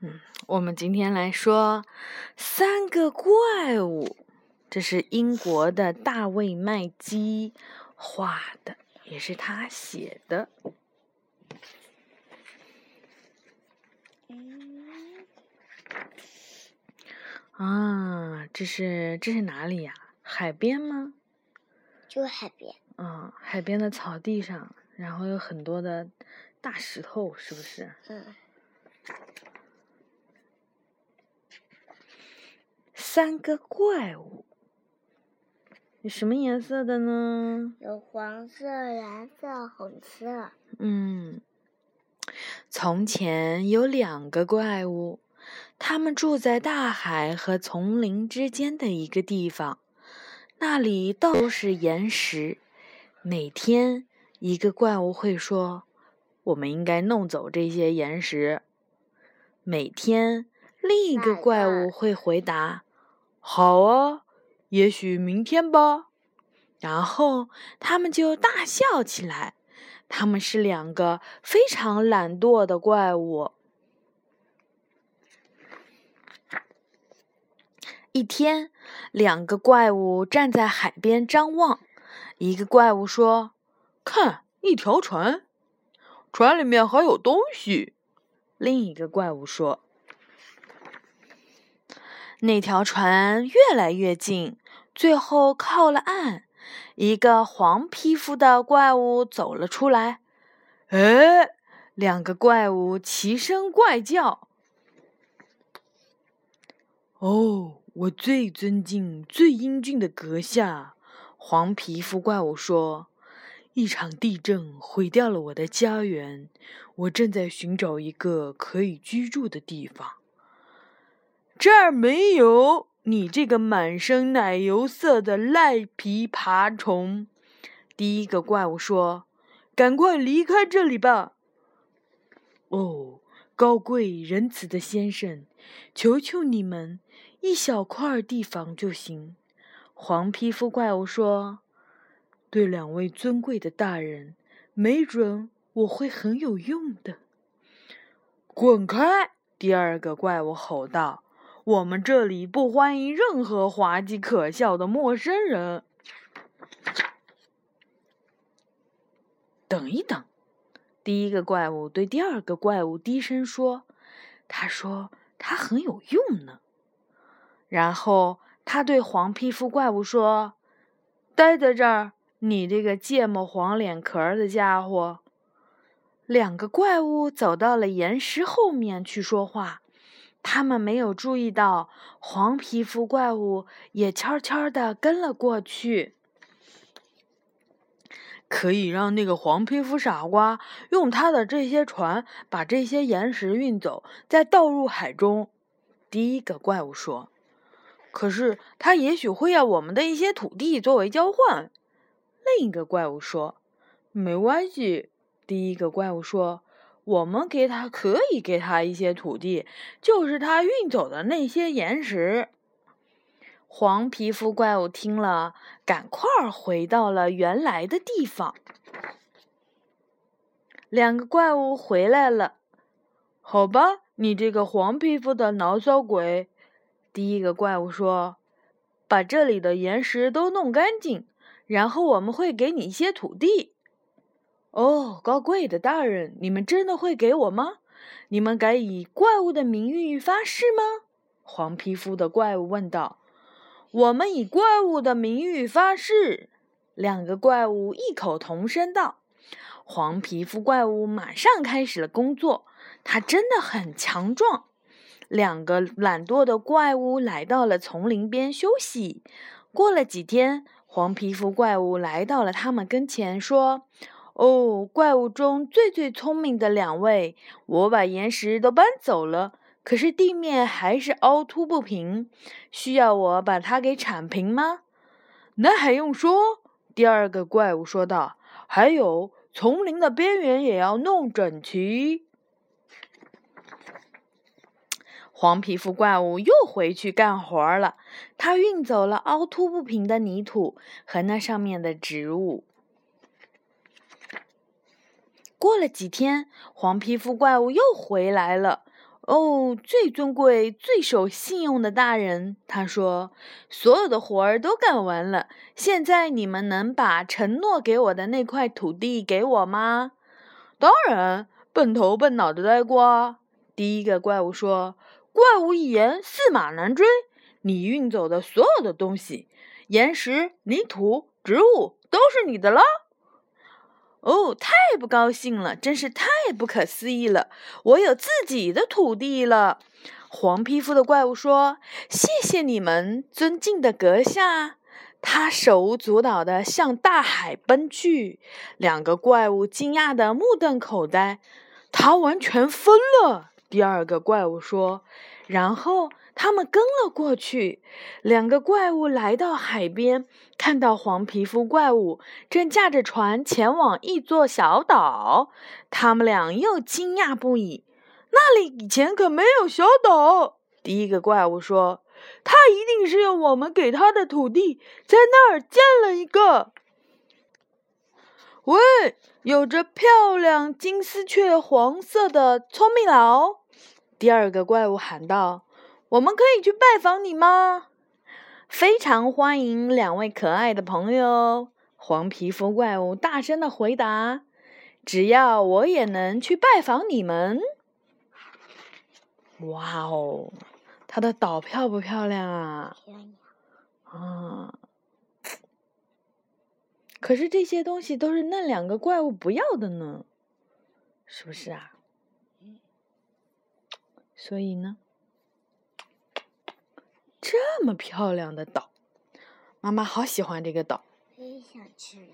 嗯，我们今天来说三个怪物，这是英国的大卫麦基画的，也是他写的。啊，这是这是哪里呀？海边吗？就海边。嗯，海边的草地上，然后有很多的大石头，是不是？嗯。三个怪物，有什么颜色的呢？有黄色、蓝色、红色。嗯。从前有两个怪物。他们住在大海和丛林之间的一个地方，那里都是岩石。每天，一个怪物会说：“我们应该弄走这些岩石。”每天，另一个怪物会回答：“好啊，也许明天吧。”然后他们就大笑起来。他们是两个非常懒惰的怪物。一天，两个怪物站在海边张望。一个怪物说：“看，一条船，船里面还有东西。”另一个怪物说：“那条船越来越近，最后靠了岸。”一个黄皮肤的怪物走了出来。哎，两个怪物齐声怪叫：“哦！”我最尊敬、最英俊的阁下，黄皮肤怪物说：“一场地震毁掉了我的家园，我正在寻找一个可以居住的地方。这儿没有，你这个满身奶油色的赖皮爬虫。”第一个怪物说：“赶快离开这里吧！”哦，高贵仁慈的先生，求求你们。一小块地方就行，黄皮肤怪物说：“对两位尊贵的大人，没准我会很有用的。”滚开！第二个怪物吼道：“我们这里不欢迎任何滑稽可笑的陌生人。”等一等，第一个怪物对第二个怪物低声说：“他说他很有用呢。”然后他对黄皮肤怪物说：“待在这儿，你这个芥末黄脸壳的家伙。”两个怪物走到了岩石后面去说话。他们没有注意到黄皮肤怪物也悄悄地跟了过去。可以让那个黄皮肤傻瓜用他的这些船把这些岩石运走，再倒入海中。第一个怪物说。可是他也许会要我们的一些土地作为交换。另一个怪物说：“没关系。”第一个怪物说：“我们给他可以给他一些土地，就是他运走的那些岩石。”黄皮肤怪物听了，赶快回到了原来的地方。两个怪物回来了。好吧，你这个黄皮肤的牢骚鬼。第一个怪物说：“把这里的岩石都弄干净，然后我们会给你一些土地。”哦，高贵的大人，你们真的会给我吗？你们敢以怪物的名誉发誓吗？黄皮肤的怪物问道。“我们以怪物的名誉发誓。”两个怪物异口同声道。黄皮肤怪物马上开始了工作，他真的很强壮。两个懒惰的怪物来到了丛林边休息。过了几天，黄皮肤怪物来到了他们跟前，说：“哦，怪物中最最聪明的两位，我把岩石都搬走了，可是地面还是凹凸不平，需要我把它给铲平吗？”“那还用说？”第二个怪物说道。“还有，丛林的边缘也要弄整齐。”黄皮肤怪物又回去干活了。他运走了凹凸不平的泥土和那上面的植物。过了几天，黄皮肤怪物又回来了。哦，最尊贵、最守信用的大人，他说：“所有的活儿都干完了，现在你们能把承诺给我的那块土地给我吗？”“当然，笨头笨脑的呆瓜。”第一个怪物说：“怪物一言，驷马难追。你运走的所有的东西，岩石、泥土、植物，都是你的了。”哦，太不高兴了！真是太不可思议了！我有自己的土地了。黄皮肤的怪物说：“谢谢你们，尊敬的阁下。”他手舞足蹈地向大海奔去。两个怪物惊讶得目瞪口呆。他完全疯了！第二个怪物说。然后。他们跟了过去，两个怪物来到海边，看到黄皮肤怪物正驾着船前往一座小岛，他们俩又惊讶不已。那里以前可没有小岛。第一个怪物说：“他一定是用我们给他的土地，在那儿建了一个。”喂，有着漂亮金丝雀黄色的聪明佬！第二个怪物喊道。我们可以去拜访你吗？非常欢迎两位可爱的朋友。黄皮肤怪物大声的回答：“只要我也能去拜访你们。”哇哦，它的岛漂不漂亮啊？漂亮。啊！可是这些东西都是那两个怪物不要的呢，是不是啊？所以呢？这么漂亮的岛，妈妈好喜欢这个岛。我也想去。